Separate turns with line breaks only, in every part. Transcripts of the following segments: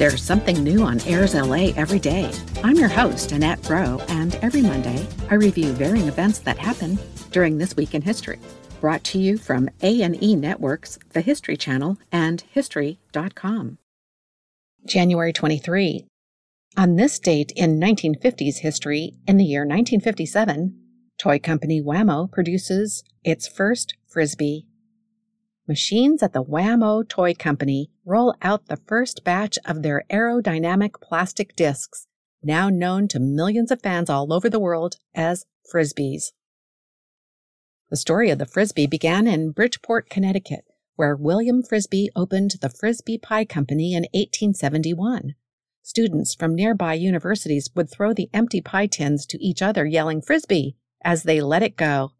There's something new on Airs LA every day. I'm your host, Annette Roe, and every Monday I review varying events that happen during this week in history. Brought to you from A&E Networks, the History Channel, and History.com. January 23. On this date in 1950s history, in the year 1957, toy company Wham-O produces its first Frisbee machines at the Wham-O Toy Company roll out the first batch of their aerodynamic plastic discs, now known to millions of fans all over the world as Frisbees. The story of the Frisbee began in Bridgeport, Connecticut, where William Frisbie opened the Frisbie Pie Company in 1871. Students from nearby universities would throw the empty pie tins to each other, yelling Frisbee as they let it go.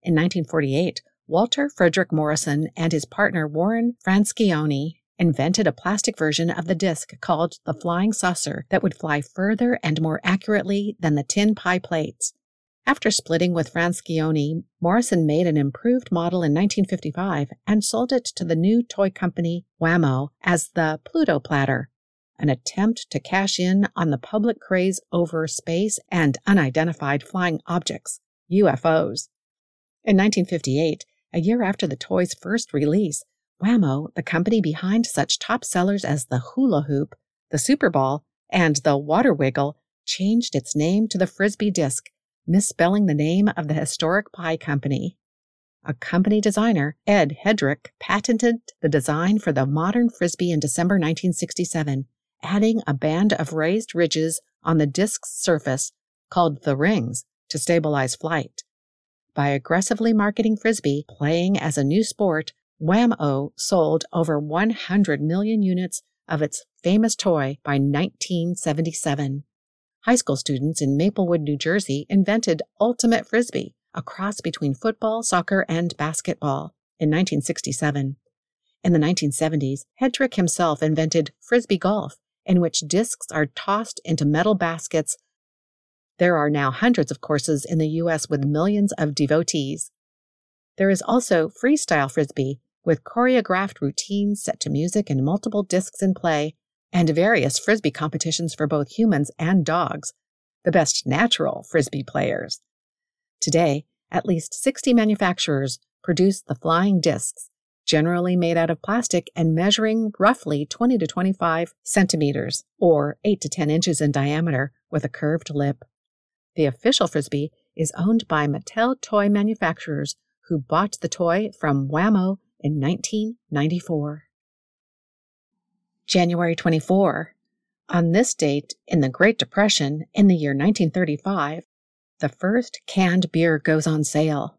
In 1948, Walter Frederick Morrison and his partner Warren Franscione invented a plastic version of the disc called the flying saucer that would fly further and more accurately than the tin pie plates. After splitting with Franscione, Morrison made an improved model in 1955 and sold it to the new toy company Wham-O as the Pluto Platter, an attempt to cash in on the public craze over space and unidentified flying objects, UFOs. In 1958, a year after the toy's first release, Wham-O, the company behind such top sellers as the Hula Hoop, the Super Ball, and the Water Wiggle, changed its name to the Frisbee Disc, misspelling the name of the historic pie company. A company designer, Ed Headrick, patented the design for the modern Frisbee in December 1967, adding a band of raised ridges on the disc's surface called the rings to stabilize flight. By aggressively marketing Frisbee, playing as a new sport, Wham-O sold over 100 million units of its famous toy by 1977. High school students in Maplewood, New Jersey invented Ultimate Frisbee, a cross between football, soccer, and basketball, in 1967. In the 1970s, Headrick himself invented Frisbee Golf, in which discs are tossed into metal baskets there are now hundreds of courses in the U.S. with millions of devotees. There is also freestyle frisbee with choreographed routines set to music and multiple discs in play, and various frisbee competitions for both humans and dogs, the best natural frisbee players. Today, at least 60 manufacturers produce the flying discs, generally made out of plastic and measuring roughly 20 to 25 centimeters or 8 to 10 inches in diameter with a curved lip. The official Frisbee is owned by Mattel toy manufacturers who bought the toy from Wham-O in 1994. January 24. On this date, in the Great Depression, in the year 1935, the first canned beer goes on sale.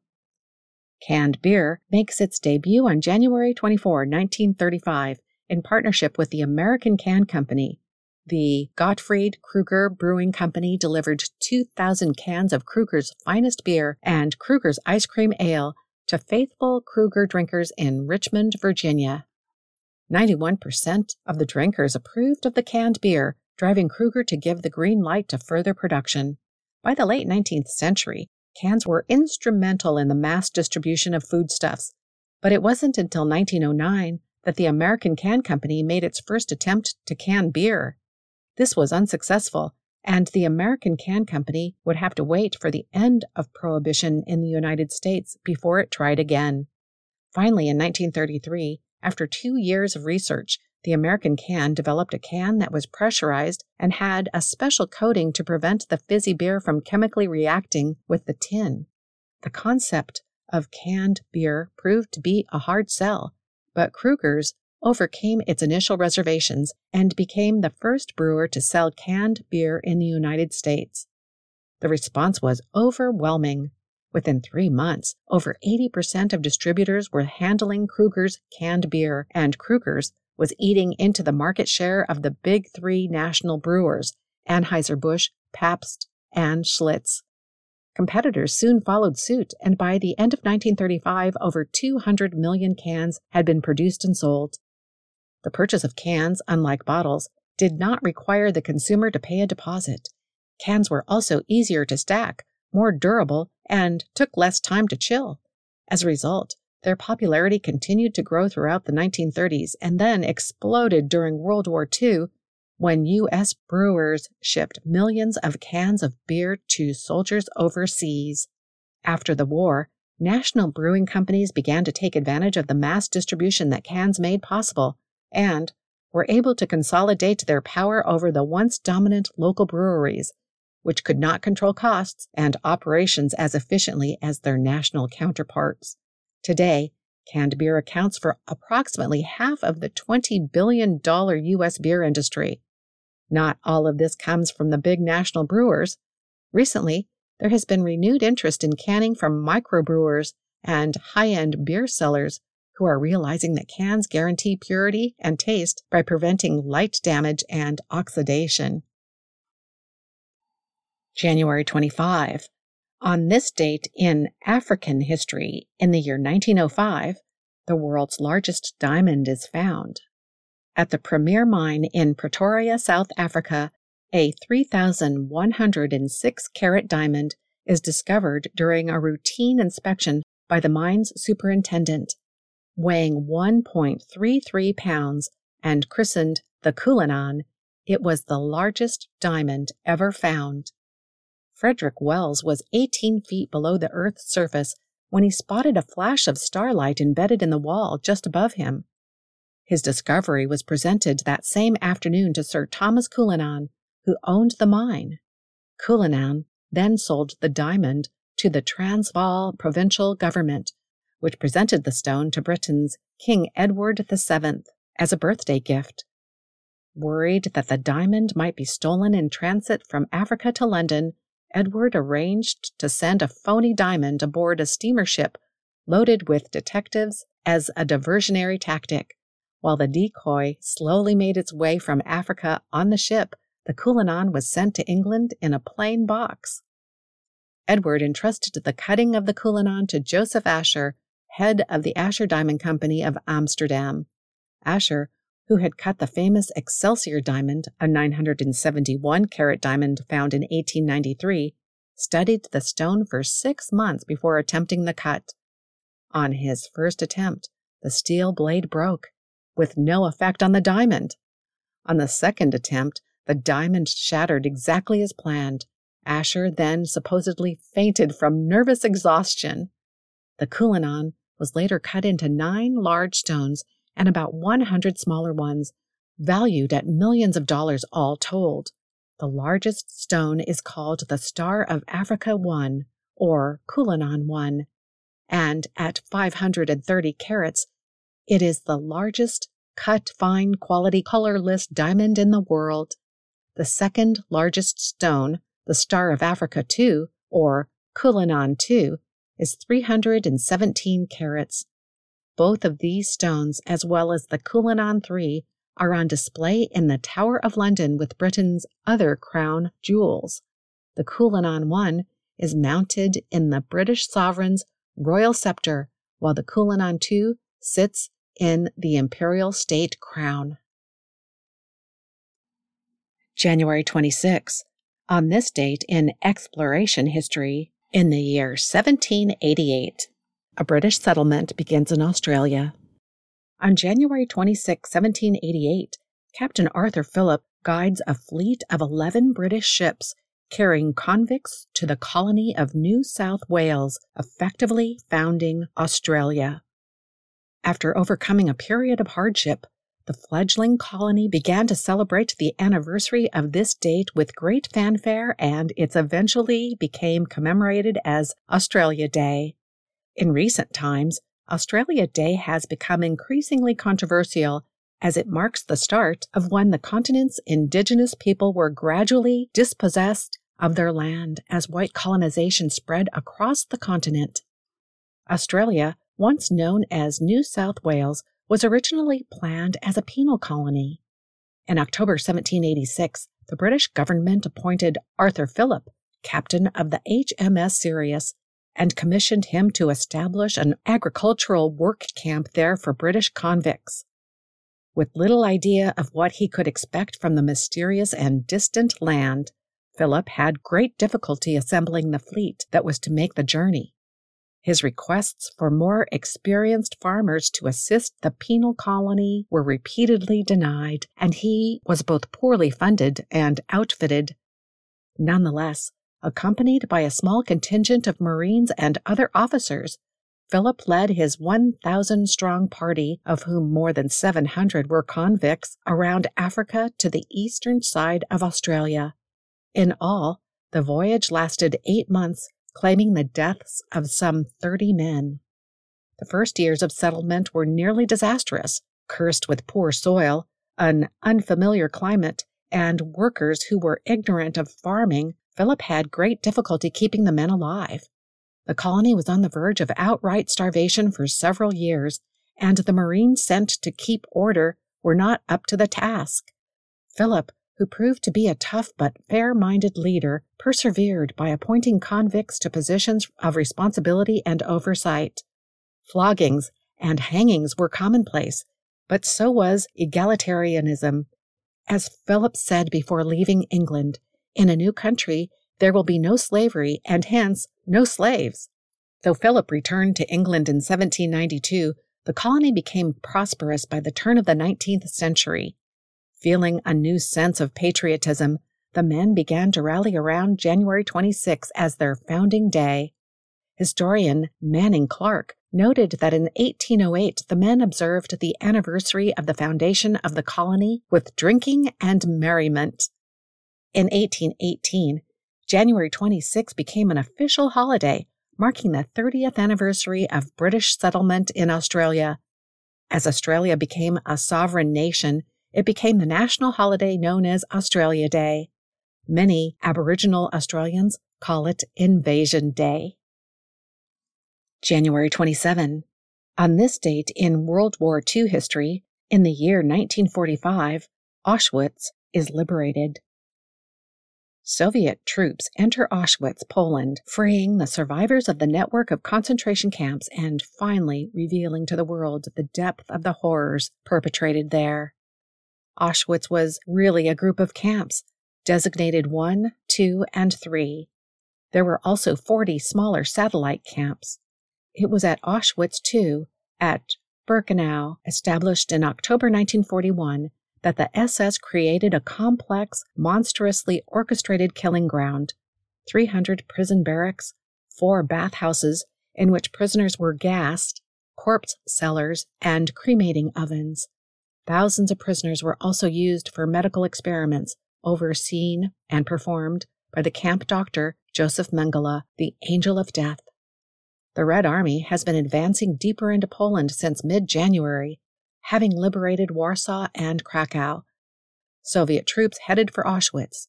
Canned beer makes its debut on January 24, 1935, in partnership with the American Can Company, the Gottfried Krueger Brewing Company delivered 2,000 cans of Krueger's finest beer and Krueger's ice cream ale to faithful Krueger drinkers in Richmond, Virginia. 91% of the drinkers approved of the canned beer, driving Krueger to give the green light to further production. By the late 19th century, cans were instrumental in the mass distribution of foodstuffs, but it wasn't until 1909 that the American Can Company made its first attempt to can beer. This was unsuccessful, and the American Can Company would have to wait for the end of Prohibition in the United States before it tried again. Finally, in 1933, after two years of research, the American Can developed a can that was pressurized and had a special coating to prevent the fizzy beer from chemically reacting with the tin. The concept of canned beer proved to be a hard sell, but Krueger's overcame its initial reservations and became the first brewer to sell canned beer in the United States. The response was overwhelming. Within three months, over 80% of distributors were handling Krueger's canned beer, and Krueger's was eating into the market share of the big three national brewers Anheuser-Busch, Pabst, and Schlitz. Competitors soon followed suit, and by the end of 1935, over 200 million cans had been produced and sold. The purchase of cans, unlike bottles, did not require the consumer to pay a deposit. Cans were also easier to stack, more durable, and took less time to chill. As a result, their popularity continued to grow throughout the 1930s and then exploded during World War II when U.S. brewers shipped millions of cans of beer to soldiers overseas. After the war, national brewing companies began to take advantage of the mass distribution that cans made possible and were able to consolidate their power over the once dominant local breweries, which could not control costs and operations as efficiently as their national counterparts. Today, canned beer accounts for approximately half of the $20 billion U.S. beer industry. Not all of this comes from the big national brewers. Recently, there has been renewed interest in canning from microbrewers and high end beer sellers who are realizing that cans guarantee purity and taste by preventing light damage and oxidation. January 25. On this date in African history, in the year 1905, the world's largest diamond is found. At the Premier Mine in Pretoria, South Africa, a 3,106 carat diamond is discovered during a routine inspection by the mine's superintendent. Weighing 1.33 pounds and christened the Cullinan, it was the largest diamond ever found. Frederick Wells was 18 feet below the Earth's surface when he spotted a flash of starlight embedded in the wall just above him. His discovery was presented that same afternoon to Sir Thomas Cullinan, who owned the mine. Cullinan then sold the diamond to the Transvaal provincial government, which presented the stone to Britain's King Edward VII as a birthday gift. Worried that the diamond might be stolen in transit from Africa to London, Edward arranged to send a phony diamond aboard a steamer ship loaded with detectives as a diversionary tactic. While the decoy slowly made its way from Africa on the ship, the Cullinan was sent to England in a plain box. Edward entrusted the cutting of the Cullinan to Joseph Asscher, head of the Asscher Diamond Company of Amsterdam. Asscher, who had cut the famous Excelsior diamond, a 971 carat diamond found in 1893, studied the stone for six months before attempting the cut. On his first attempt, the steel blade broke, with no effect on the diamond. On the second attempt, the diamond shattered exactly as planned. Asscher then supposedly fainted from nervous exhaustion. The Cullinan was later cut into nine large stones and about 100 smaller ones, valued at millions of dollars all told. The largest stone is called the Star of Africa 1 or Cullinan 1, and at 530 carats, it is the largest cut fine quality colorless diamond in the world. The second largest stone, the Star of Africa 2, or Cullinan 2, is 317 carats. Both of these stones, as well as the Cullinan 3, are on display in the Tower of London with Britain's other crown jewels. The Cullinan 1 is mounted in the British sovereign's royal scepter, while the Cullinan 2 sits in the imperial state crown. January 26. On this date in exploration history, in the year 1788, a British settlement begins in Australia. On January 26, 1788, Captain Arthur Phillip guides a fleet of 11 British ships carrying convicts to the colony of New South Wales, effectively founding Australia. After overcoming a period of hardship, the fledgling colony began to celebrate the anniversary of this date with great fanfare, and it eventually became commemorated as Australia Day. In recent times, Australia Day has become increasingly controversial as it marks the start of when the continent's indigenous people were gradually dispossessed of their land as white colonization spread across the continent. Australia once known as New South Wales, was originally planned as a penal colony. In October 1786, the British government appointed Arthur Phillip captain of the HMS Sirius and commissioned him to establish an agricultural work camp there for British convicts. With little idea of what he could expect from the mysterious and distant land, Phillip had great difficulty assembling the fleet that was to make the journey. His requests for more experienced farmers to assist the penal colony were repeatedly denied, and he was both poorly funded and outfitted. Nonetheless, accompanied by a small contingent of Marines and other officers, Phillip led his 1,000 strong party, of whom more than 700 were convicts, around Africa to the eastern side of Australia. In all, the voyage lasted eight months claiming the deaths of some 30 men. The first years of settlement were nearly disastrous, cursed with poor soil, an unfamiliar climate, and workers who were ignorant of farming. Phillip had great difficulty keeping the men alive. The colony was on the verge of outright starvation for several years, and the Marines sent to keep order were not up to the task. Phillip who proved to be a tough but fair minded leader, persevered by appointing convicts to positions of responsibility and oversight. Floggings and hangings were commonplace, but so was egalitarianism. As Phillip said before leaving England, in a new country there will be no slavery and hence no slaves. Though Phillip returned to England in 1792, the colony became prosperous by the turn of the 19th century. Feeling a new sense of patriotism, the men began to rally around January 26 as their founding day. Historian Manning Clark noted that in 1808 the men observed the anniversary of the foundation of the colony with drinking and merriment. In 1818, January 26 became an official holiday, marking the 30th anniversary of British settlement in Australia. As Australia became a sovereign nation, it became the national holiday known as Australia Day. Many Aboriginal Australians call it Invasion Day. January 27. On this date in World War II history, in the year 1945, Auschwitz is liberated. Soviet troops enter Auschwitz, Poland, freeing the survivors of the network of concentration camps and finally revealing to the world the depth of the horrors perpetrated there. Auschwitz was really a group of camps, designated 1, 2, and 3. There were also 40 smaller satellite camps. It was at Auschwitz, too, at Birkenau, established in October 1941, that the SS created a complex, monstrously orchestrated killing ground 300 prison barracks, four bathhouses in which prisoners were gassed, corpse cellars, and cremating ovens. Thousands of prisoners were also used for medical experiments overseen and performed by the camp doctor Josef Mengele, the Angel of Death. The Red Army has been advancing deeper into Poland since mid January, having liberated Warsaw and Krakow. Soviet troops headed for Auschwitz.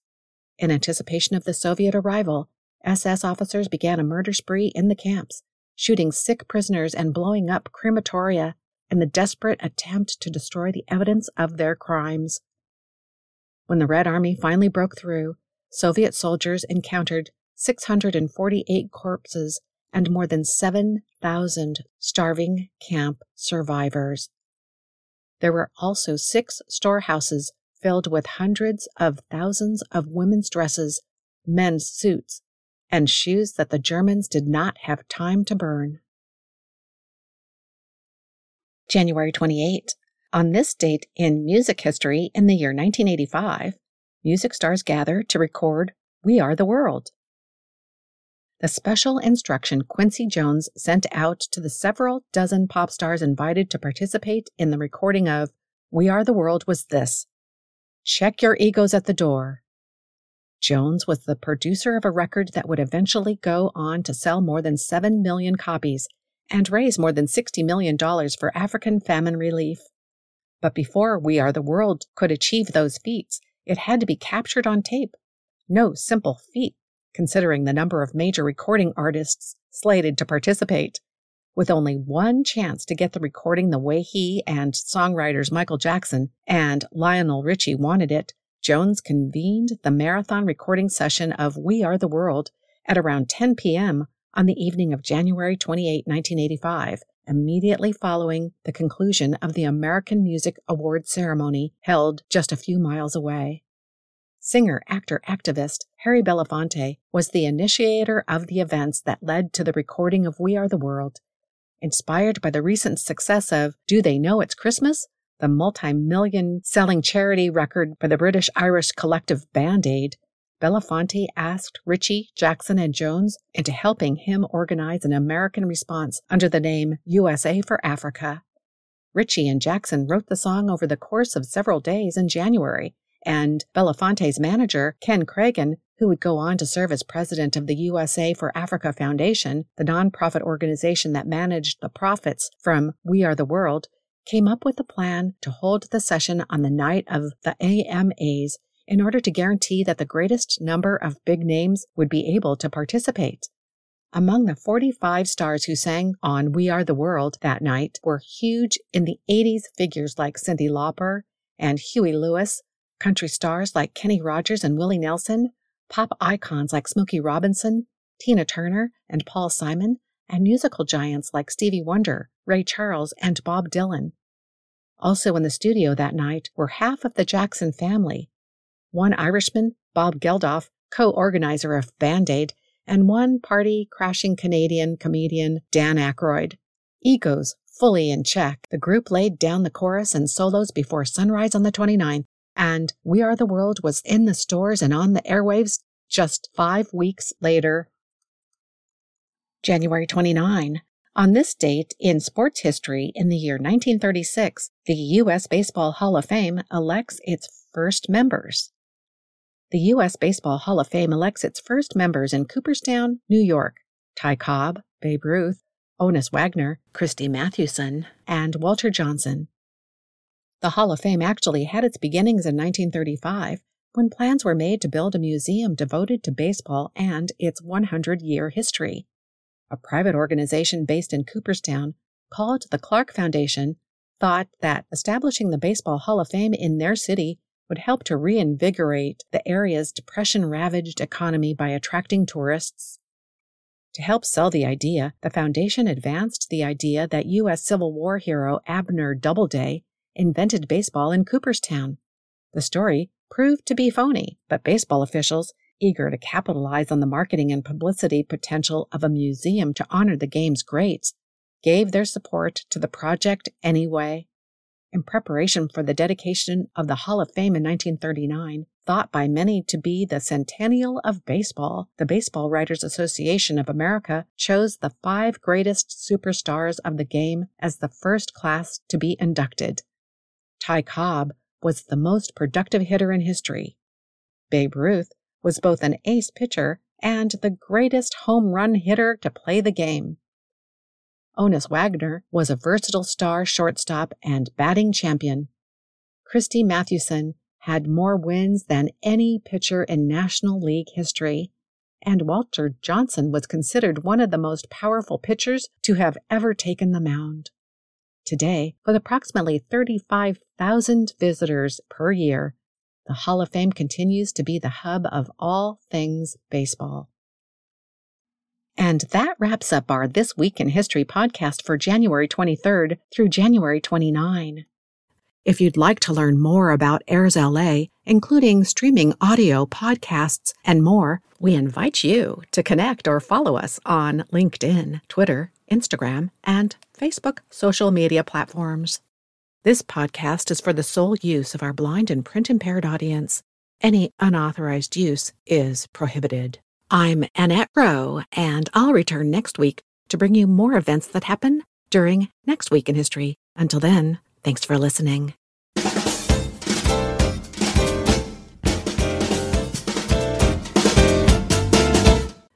In anticipation of the Soviet arrival, SS officers began a murder spree in the camps, shooting sick prisoners and blowing up crematoria in the desperate attempt to destroy the evidence of their crimes. When the Red Army finally broke through, Soviet soldiers encountered 648 corpses and more than 7,000 starving camp survivors. There were also six storehouses filled with hundreds of thousands of women's dresses, men's suits, and shoes that the Germans did not have time to burn. January 28. On this date in music history in the year 1985, music stars gather to record We Are the World. The special instruction Quincy Jones sent out to the several dozen pop stars invited to participate in the recording of We Are the World was this Check your egos at the door. Jones was the producer of a record that would eventually go on to sell more than 7 million copies and raise more than $60 million for African famine relief. But before We Are the World could achieve those feats, it had to be captured on tape. No simple feat, considering the number of major recording artists slated to participate. With only one chance to get the recording the way he and songwriters Michael Jackson and Lionel Richie wanted it, Jones convened the marathon recording session of We Are the World at around 10 p.m. on the evening of January 28, 1985, immediately following the conclusion of the American Music Awards ceremony held just a few miles away. Singer, actor, activist Harry Belafonte was the initiator of the events that led to the recording of We Are the World. Inspired by the recent success of Do They Know It's Christmas? the multi million selling charity record by the British Irish collective Band Aid, Belafonte asked Richie, Jackson, and Jones into helping him organize an American response under the name USA for Africa. Richie and Jackson wrote the song over the course of several days in January, and Belafonte's manager, Ken Kragen, who would go on to serve as president of the USA for Africa Foundation, the nonprofit organization that managed the profits from We Are the World, came up with a plan to hold the session on the night of the AMAs in order to guarantee that the greatest number of big names would be able to participate. Among the 45 stars who sang on We Are the World that night were huge in the 80s figures like Cyndi Lauper and Huey Lewis, country stars like Kenny Rogers and Willie Nelson, pop icons like Smokey Robinson, Tina Turner, and Paul Simon, and musical giants like Stevie Wonder, Ray Charles, and Bob Dylan. Also in the studio that night were half of the Jackson family one Irishman, Bob Geldof, co organizer of Band Aid, and one party crashing Canadian comedian, Dan Aykroyd. Egos fully in check, the group laid down the chorus and solos before sunrise on the 29th, and We Are the World was in the stores and on the airwaves just five weeks later. January 29. On this date in sports history in the year 1936, the U.S. Baseball Hall of Fame elects its first members. The U.S. Baseball Hall of Fame elects its first members in Cooperstown, New York Ty Cobb, Babe Ruth, Honus Wagner, Christy Mathewson, and Walter Johnson. The Hall of Fame actually had its beginnings in 1935 when plans were made to build a museum devoted to baseball and its 100 year history a private organization based in Cooperstown called the Clark Foundation, thought that establishing the Baseball Hall of Fame in their city would help to reinvigorate the area's depression ravaged economy by attracting tourists. To help sell the idea, the foundation advanced the idea that U.S. Civil War hero Abner Doubleday invented baseball in Cooperstown. The story proved to be phony, but baseball officials eager to capitalize on the marketing and publicity potential of a museum to honor the game's greats, gave their support to the project anyway. In preparation for the dedication of the Hall of Fame in 1939, thought by many to be the centennial of baseball, the Baseball Writers Association of America chose the five greatest superstars of the game as the first class to be inducted. Ty Cobb was the most productive hitter in history. Babe Ruth was both an ace pitcher and the greatest home run hitter to play the game. Honus Wagner was a versatile star shortstop and batting champion. Christy Mathewson had more wins than any pitcher in National League history, and Walter Johnson was considered one of the most powerful pitchers to have ever taken the mound. Today, with approximately 35,000 visitors per year, the Hall of Fame continues to be the hub of all things baseball. And that wraps up our This Week in History podcast for January 23rd through January 29. If you'd like to learn more about Airs LA, including streaming audio, podcasts, and more, we invite you to connect or follow us on LinkedIn, Twitter, Instagram, and Facebook social media platforms. This podcast is for the sole use of our blind and print impaired audience. Any unauthorized use is prohibited. I'm Annette Roe, and I'll return next week to bring you more events that happen during Next Week in History. Until then, thanks for listening.